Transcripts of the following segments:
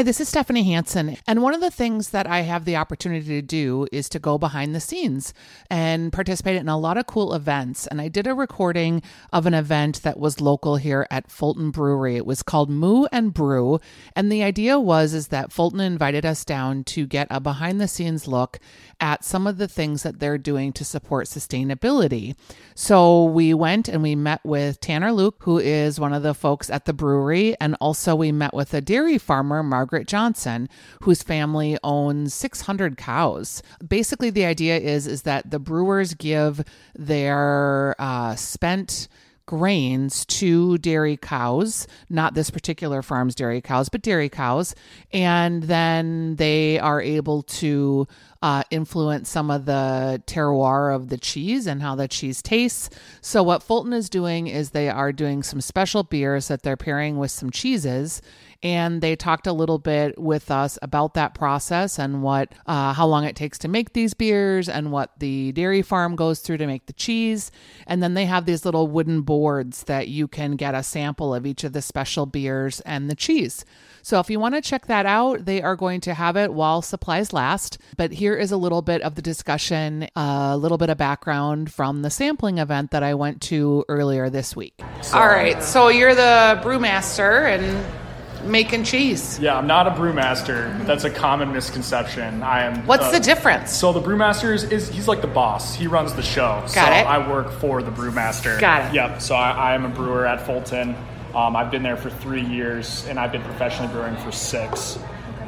Hi, this is Stephanie Hansen. And one of the things that I have the opportunity to do is to go behind the scenes and participate in a lot of cool events. And I did a recording of an event that was local here at Fulton Brewery. It was called Moo and Brew. And the idea was is that Fulton invited us down to get a behind the scenes look at some of the things that they're doing to support sustainability. So we went and we met with Tanner Luke, who is one of the folks at the brewery, and also we met with a dairy farmer, Margaret Johnson, whose family owns 600 cows. Basically, the idea is is that the brewers give their uh, spent grains to dairy cows, not this particular farm's dairy cows, but dairy cows. And then they are able to uh, influence some of the terroir of the cheese and how the cheese tastes. So, what Fulton is doing is they are doing some special beers that they're pairing with some cheeses and they talked a little bit with us about that process and what uh, how long it takes to make these beers and what the dairy farm goes through to make the cheese and then they have these little wooden boards that you can get a sample of each of the special beers and the cheese so if you want to check that out, they are going to have it while supplies last. But here is a little bit of the discussion, a little bit of background from the sampling event that I went to earlier this week. So, All right, so you're the brewmaster and making cheese. Yeah, I'm not a brewmaster. That's a common misconception. I am. What's uh, the difference? So the brewmaster is, is, he's like the boss. He runs the show. Got so it. I work for the brewmaster. Got it. Yep. So I, I am a brewer at Fulton. Um, I've been there for three years, and I've been professionally brewing for six.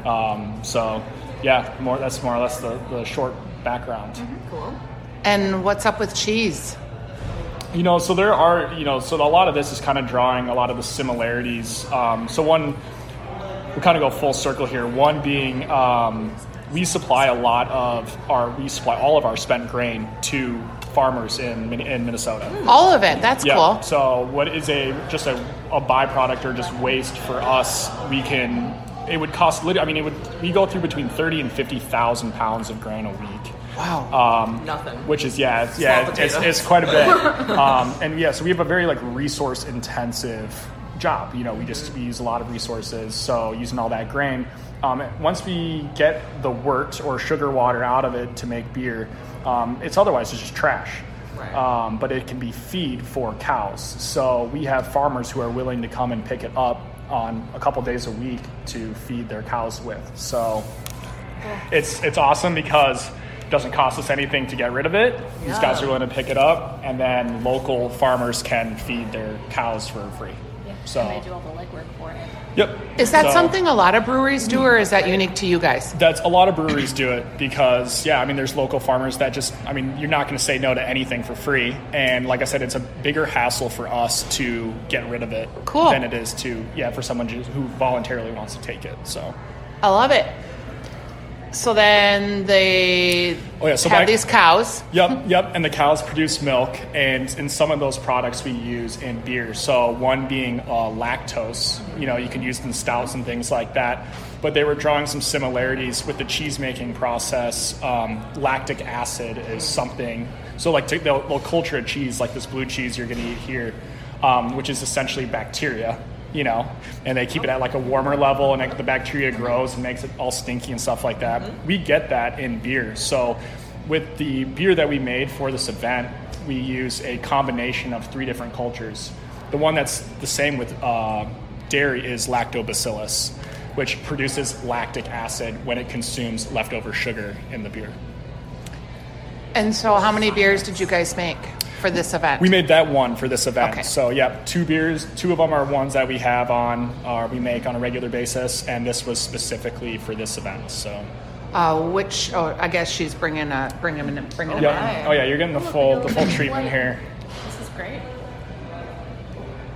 Um, so yeah, more that's more or less the, the short background. Mm-hmm. Cool. And what's up with cheese? You know, so there are, you know, so a lot of this is kind of drawing a lot of the similarities. Um, so one, we kind of go full circle here. One being, um, we supply a lot of our, we supply all of our spent grain to farmers in in Minnesota. All of it. That's yeah. cool. So what is a just a, a byproduct or just waste for us? We can. It would cost. I mean, it would. We go through between thirty and fifty thousand pounds of grain a week. Wow. Um, Nothing. Which is yeah, it's, yeah, it's, it's, quite a bit. um, and yeah, so we have a very like resource intensive job. You know, we just we use a lot of resources. So using all that grain, um, once we get the wort or sugar water out of it to make beer, um, it's otherwise it's just trash. Right. Um, but it can be feed for cows. So we have farmers who are willing to come and pick it up on a couple days a week to feed their cows with. So it's it's awesome because it doesn't cost us anything to get rid of it. These guys are willing to pick it up, and then local farmers can feed their cows for free. Yeah. So- and they do all the legwork for it. Yep. Is that So- something a lot of breweries do, or is that unique to you guys? That's a lot of breweries do it because yeah, I mean there's local farmers that just I mean you're not going to say no to anything for free, and like I said, it's a bigger hassle for us to get rid of it Cool. than it is to yeah for someone who voluntarily wants to take it. So I love it. So then they Oh, yeah, so have back- these cows. Yep, yep. And the cows produce milk, and in some of those products we use in beer. So one being uh, lactose. You know, you can use it in stouts and things like that. But they were drawing some similarities with the cheese making process. Um, lactic acid is something. So like to, they'll, they'll culture a cheese like this blue cheese you're going to eat here, um, which is essentially bacteria. You know, and they keep it at like a warmer level, and it, the bacteria grows and makes it all stinky and stuff like that. We get that in beer. So with the beer that we made for this event, we use a combination of three different cultures. The one that's the same with uh, dairy is lactobacillus, which produces lactic acid when it consumes leftover sugar in the beer. And so, how many beers did you guys make for this event? We made that one for this event. Okay. So, yeah, two beers. Two of them are ones that we have on, or we make on a regular basis, and this was specifically for this event. So, uh, which? Oh, I guess she's bringing a bringing them in, bringing them. yeah. Oh yeah, you're getting the full the full treatment here. This is great.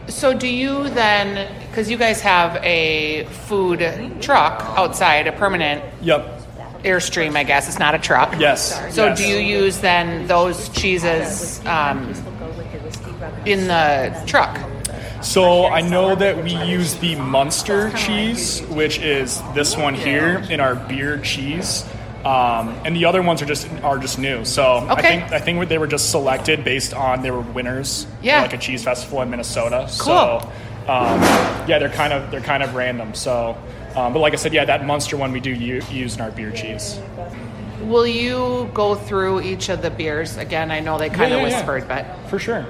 So, do you then? Because you guys have a food truck outside, a permanent Yep. Airstream. I guess it's not a truck. Yes. So, yes. do you use then those cheeses um, in the truck? So I know that we use the Munster cheese, which is this one here in our beer cheese. Um, and the other ones are just are just new. So I think I think they were just selected based on they were winners, Yeah. like a cheese festival in Minnesota. Cool. So um, yeah, they're kind of they're kind of random. So Um, but like I said, yeah, that Munster one we do u- use in our beer cheese. Will you go through each of the beers again? I know they kind of yeah, yeah. whispered, but For sure.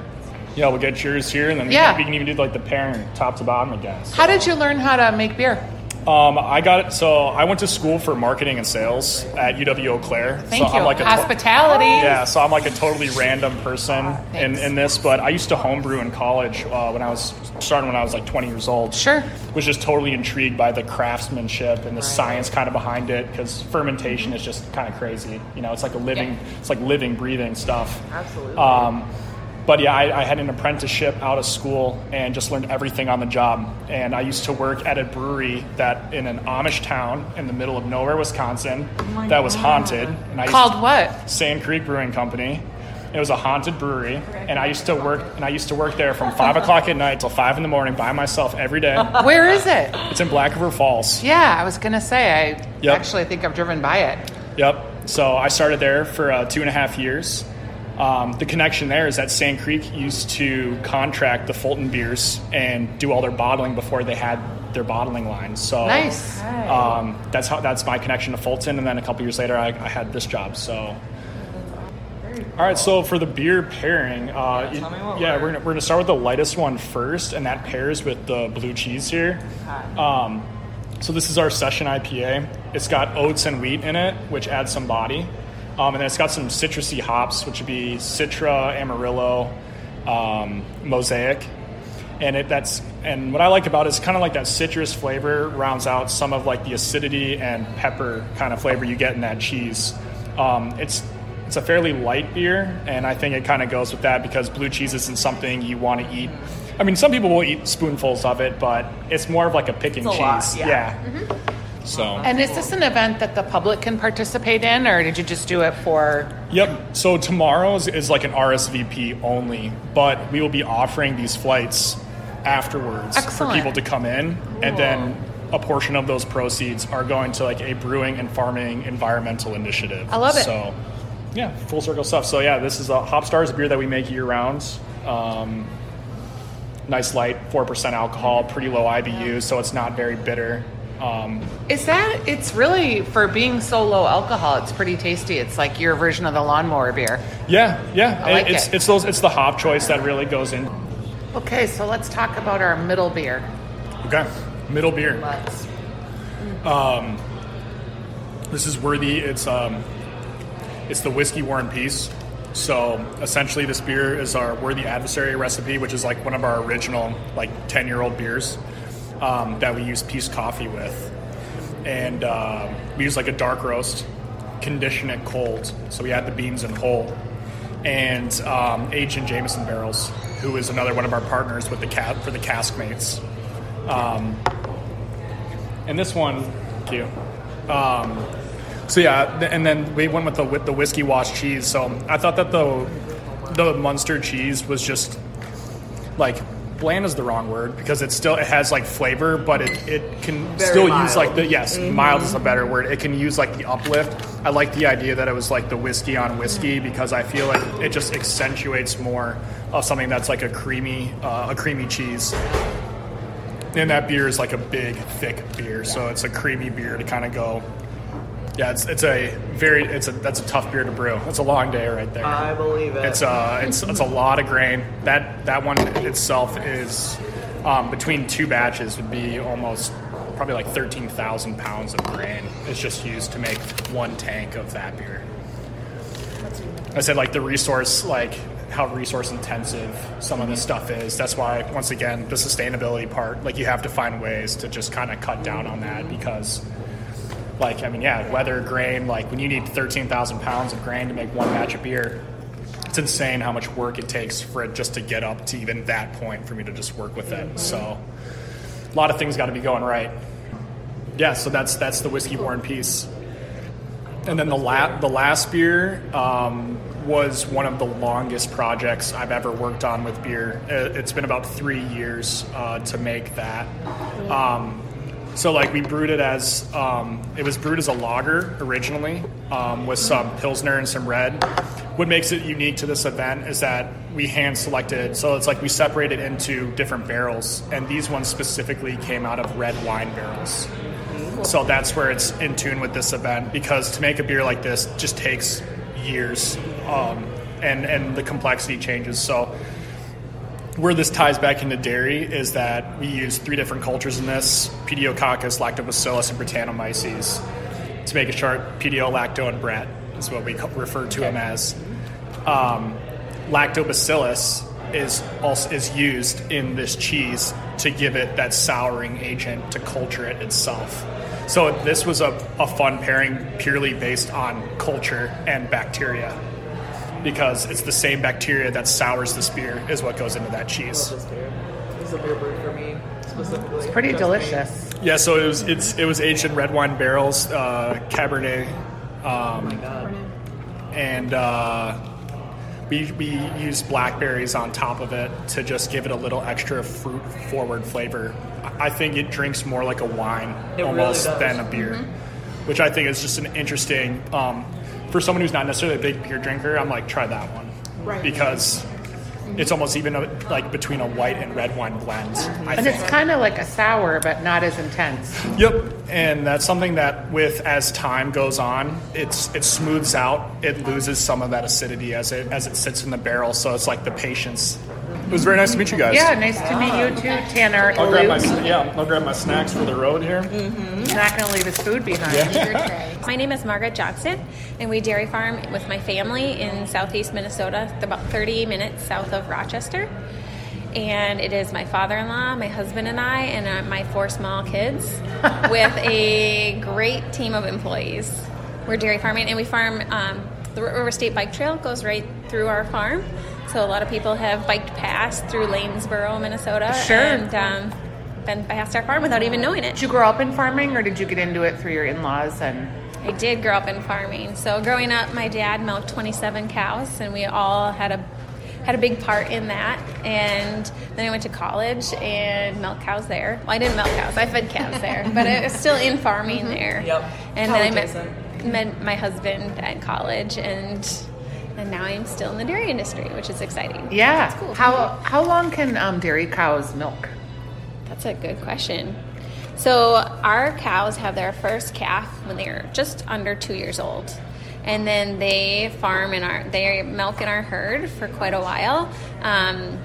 Yeah, we'll get yours here, and then we Yeah. can- we can even do like the pairing top to bottom again. So, how did you learn how to make beer? Um, I got it. So I went to school for marketing and sales at UW Eau Claire. Thank so you. I'm like a to- Hospitality. yeah, so I'm like a totally random person in, in this, but I used to homebrew in college uh, when I was starting when I was like 20 years old. Sure. Was just totally intrigued by the craftsmanship and the science kind of behind it because fermentation is just kind of crazy. You know, it's like a living, Yeah. it's like living, breathing stuff. Absolutely. Um, but yeah, I, I had an apprenticeship out of school and just learned everything on the job. And I used to work at a brewery that in an Amish town in the middle of nowhere, Wisconsin, that was haunted. And I Called what? Sand Creek Brewing Company. It was a haunted brewery, and I used to work. And I used to work there from five o'clock at night till five in the morning by myself every day. Where is it? It's in Black River Falls. Yeah, I was gonna say I Yep. actually think I've driven by it. Yep. So I started there for uh, two and a half years. Um, the connection there is that Sand Creek used to contract the Fulton beers and do all their bottling before they had their bottling lines. So Nice. Um, that's how that's my connection to Fulton. And then a couple years later, I, I had this job. So. All right, so for the beer pairing, uh, tell me what yeah, we're- we're gonna, we're gonna start with the lightest one first, and that pairs with the blue cheese here. Um, so this is our session IPA. It's got oats and wheat in it, which adds some body, um, and then it's got some citrusy hops, which would be Citra, Amarillo, um, Mosaic, and it that's and what I like about it is kind of like that citrus flavor rounds out some of like the acidity and pepper kind of flavor you get in that cheese. Um, it's it's a fairly light beer, and I think it kind of goes with that because blue cheese isn't something you want to eat. I mean, some people will eat spoonfuls of it, but it's more of like a picking cheese. lot, yeah. So. And is this an event that the public can participate in, or did you just do it for? Yep. So tomorrow's is like an RSVP only, but we will be offering these flights afterwards Excellent. for people to come in, and then a portion of those proceeds are going to like a brewing and farming environmental initiative. I love it. So, yeah, full circle stuff. So yeah, this is a Hop Stars beer that we make year round. Um, nice light, four percent alcohol, pretty low IBU, so it's not very bitter. Um, Is that? It's really for being so low alcohol. It's pretty tasty. It's like your version of the lawnmower beer. yeah, yeah, I like it's it. it's those it's the hop choice that really goes in. Okay, so let's talk about our middle beer. Okay, middle beer. Let's. This is worthy. It's um, it's the whiskey War and Peace. So essentially, this beer is our worthy adversary recipe, which is like one of our original like ten year old beers um, that we use peace coffee with, and uh, we use like a dark roast, condition it cold. So we add the beans in whole, and um, Jameson barrels, who is another one of our partners with the cat for the cask mates. Um, and this one. Um, so yeah, and then we went with the with the whiskey wash cheese. So I thought that the the Munster cheese was just like bland is the wrong word because it still it has like flavor, but it, it can Very still use like the yes mild is a better word. It can use like the uplift. I like the idea that it was like the whiskey on whiskey because I feel like it just accentuates more of something that's like a creamy uh, a creamy cheese. And that beer is like a big, thick beer, so it's a creamy beer to kind of go. Yeah, it's it's a very it's a that's a tough beer to brew. It's a long day right there. I believe it. It's a it's it's a lot of grain. That that one itself is um, between two batches would be almost probably like thirteen thousand pounds of grain. It's just used to make one tank of that beer. I said like the resource like how resource intensive some of this stuff is. That's why once again the sustainability part like you have to find ways to just kind of cut down on that because like I mean yeah weather grain like when you need thirteen thousand pounds of grain to make one batch of beer it's insane how much work it takes for it just to get up to even that point for me to just work with it. So a lot of things got to be going right. Yeah, so that's that's the whiskey and peace. And then the la- the last beer um, was one of the longest projects I've ever worked on with beer. Uh, It's been about three years uh, to make that. Um, so like we brewed it as um, it was brewed as a lager originally um, with some pilsner and some red. What makes it unique to this event is that we hand selected. So it's like we separated into different barrels, and these ones specifically came out of red wine barrels. So that's where it's in tune with this event because to make a beer like this just takes years, um, and and the complexity changes. So where this ties back into dairy is that we use three different cultures in this: Pediococcus, Lactobacillus, and Brettanomyces. To make a short, Pedio, Lacto, and Brett is what we refer to them as. Um, lactobacillus is also is used in this cheese to give it that souring agent to culture it itself. So this was a, a fun pairing purely based on culture and bacteria because it's the same bacteria that sours this beer is what goes into that cheese. This beer. This is a beer brew for me specifically. It's Pretty delicious. Yeah, so it was it's it was aged in red wine barrels, uh, Cabernet, Oh my god. and uh, we we used blackberries on top of it to just give it a little extra fruit forward flavor. I think it drinks more like a wine It almost does. than a beer, which I think is just an interesting. Um, for someone who's not necessarily a big beer drinker, I'm like try that one Right. because mm-hmm. it's almost even a, like between a white and red wine blend. Mm-hmm. I And think. it's kind of like a sour, but not as intense. Yep, and that's something that with as time goes on, it's it smooths out. It loses some of that acidity as it as it sits in the barrel. So it's like the patience. It was very nice to meet you guys. Yeah, nice to meet you too, Tanner. I'll grab my yeah. I'll grab my snacks for the road here. He's not going to leave his food behind. Your tray. My name is Margaret Johnson, and we dairy farm with my family in southeast Minnesota, about 30 minutes south of Rochester. And it is my father in law, my husband, and I, and uh, my four small kids with a great team of employees. We're dairy farming, and we farm um, the River State Bike Trail goes right through our farm. So a lot of people have biked past through Lanesboro, Minnesota, Sure. and um, been past our farm without even knowing it. Did you grow up in farming or did you get into it through your in laws? And I did grow up in farming. So growing up, my dad milked 27 cows, and we all had a had a big part in that. And then I went to college and milked cows there. Well, I didn't milk cows; I fed calves there, but it was still in farming there. Yep. And then I met, met my husband at college, and and now I'm still in the dairy industry, which is exciting. yeah, That's cool. how how long can um, dairy cows milk? That's a good question. So our cows have their first calf when they're just under two years old, and then they farm in our they milk in our herd for quite a while. Um,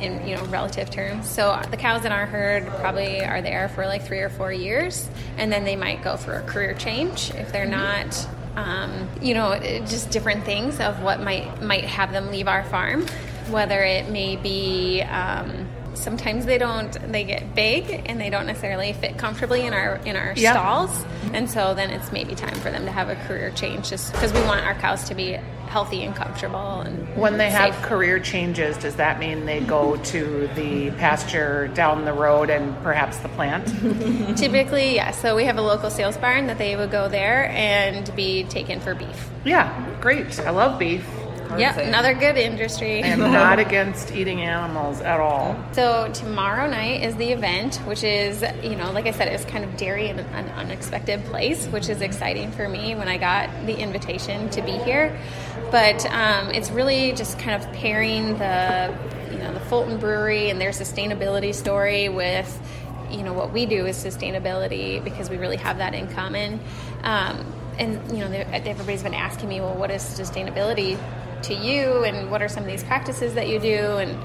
in you know relative terms, so the cows in our herd probably are there for like three or four years, and then they might go for a career change if they're not um, you know, just different things of what might might have them leave our farm. Whether it may be um, sometimes they don't they get big and they don't necessarily fit comfortably in our in our Yeah. stalls, and so then it's maybe time for them to have a career change, just because we want our cows to be healthy and comfortable and When they have career changes, does that mean they go to the pasture down the road and perhaps the plant? Typically, yes. So we have a local sales barn that they would go there and be taken for beef. yeah, great. I love beef. Yeah, another good industry. I am not against eating animals at all. So tomorrow night is the event, which is, you know, like I said, it's kind of dairy in an unexpected place, which is exciting for me when I got the invitation to be here. But um, it's really just kind of pairing the, you know, the Fulton Brewery and their sustainability story with, you know, what we do is sustainability because we really have that in common. Um, and you know, everybody's been asking me, well, what is sustainability to you, and what are some of these practices that you do, and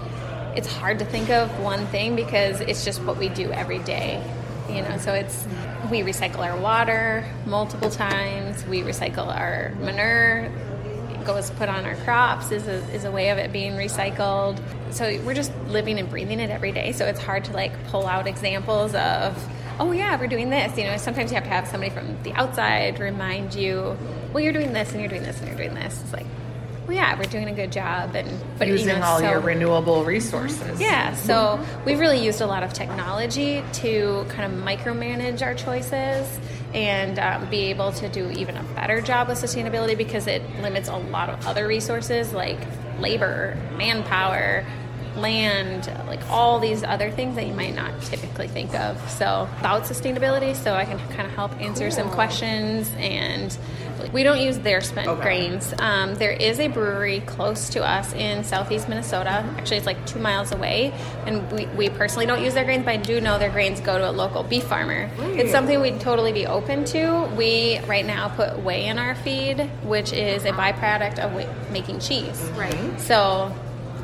it's hard to think of one thing because it's just what we do every day you know? So it's we recycle our water multiple times. We recycle our manure. It goes put on our crops is a, is a way of it being recycled. So we're just living and breathing it every day. So it's hard to like pull out examples of oh yeah we're doing this you know? Sometimes you have to have somebody from the outside remind you well you're doing this and you're doing this and you're doing this. It's like well yeah we're doing a good job and but Using you know, all so- your renewable resources. yeah, so we've really used a lot of technology to kind of micromanage our choices and um, be able to do even a better job with sustainability because it limits a lot of other resources like labor, manpower, land, like all these other things that you might not typically think of. So about sustainability, so I can kind of help answer some questions and We don't use their spent Okay. grains. Um, there is a brewery close to us in southeast Minnesota. Actually, it's like two miles away, and we, we personally don't use their grains, but I do know their grains go to a local beef farmer. It's something we'd totally be open to. We right now put whey in our feed, which is a byproduct of whey- making cheese. Right. So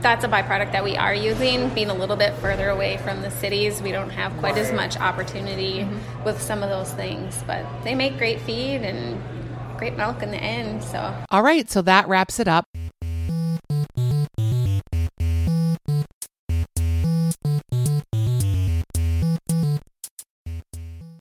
that's a byproduct that we are using. Being a little bit further away from the cities, we don't have quite as much opportunity with some of those things. But they make great feed and great milk in the end. So All right, so that wraps it up.